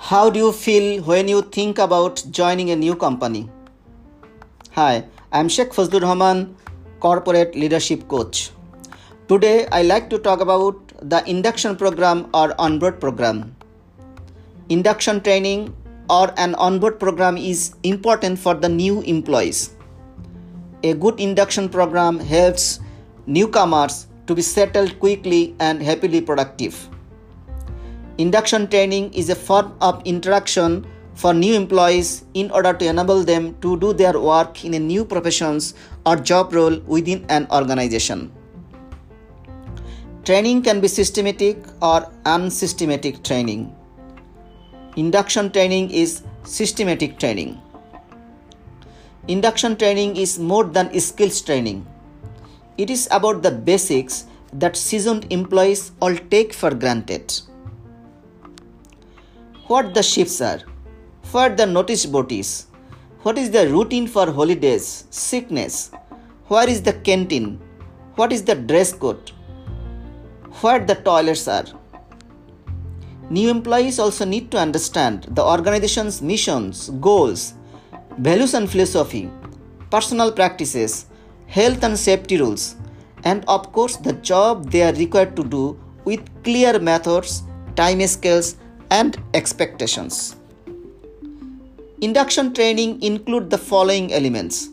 How do you feel when you think about joining a new company? Hi, I'm Sheikh Fazlur Rahman, Corporate Leadership Coach. Today, I like to talk about the induction program or onboard program. Induction training or an onboard program is important for the new employees. A good induction program helps newcomers to be settled quickly and happily productive. Induction training is a form of introduction for new employees in order to enable them to do their work in a new professions or job role within an organization. Training can be systematic or unsystematic training. Induction training is systematic training. Induction training is more than skills training. It is about the basics that seasoned employees all take for granted what the shifts are, what the notice board is, what is the routine for holidays, sickness, where is the canteen, what is the dress code, where the toilets are. New employees also need to understand the organization's missions, goals, values and philosophy, personal practices, health and safety rules, and of course the job they are required to do with clear methods, time scales, and expectations. Induction training include the following elements.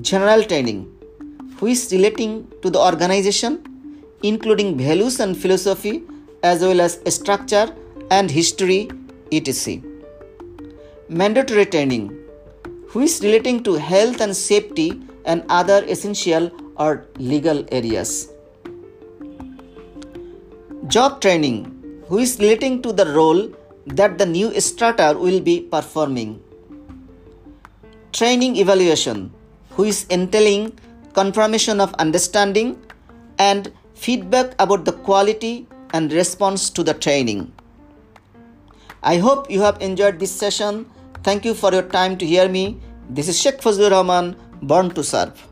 General training, which relating to the organization, including values and philosophy, as well as structure and history, etc. Mandatory training, which relating to health and safety and other essential or legal areas. Job training, who is relating to the role that the new starter will be performing. Training evaluation, who is entailing confirmation of understanding and feedback about the quality and response to the training. I hope you have enjoyed this session. Thank you for your time to hear me. This is Sheikh Fazlur Rahman, born to serve.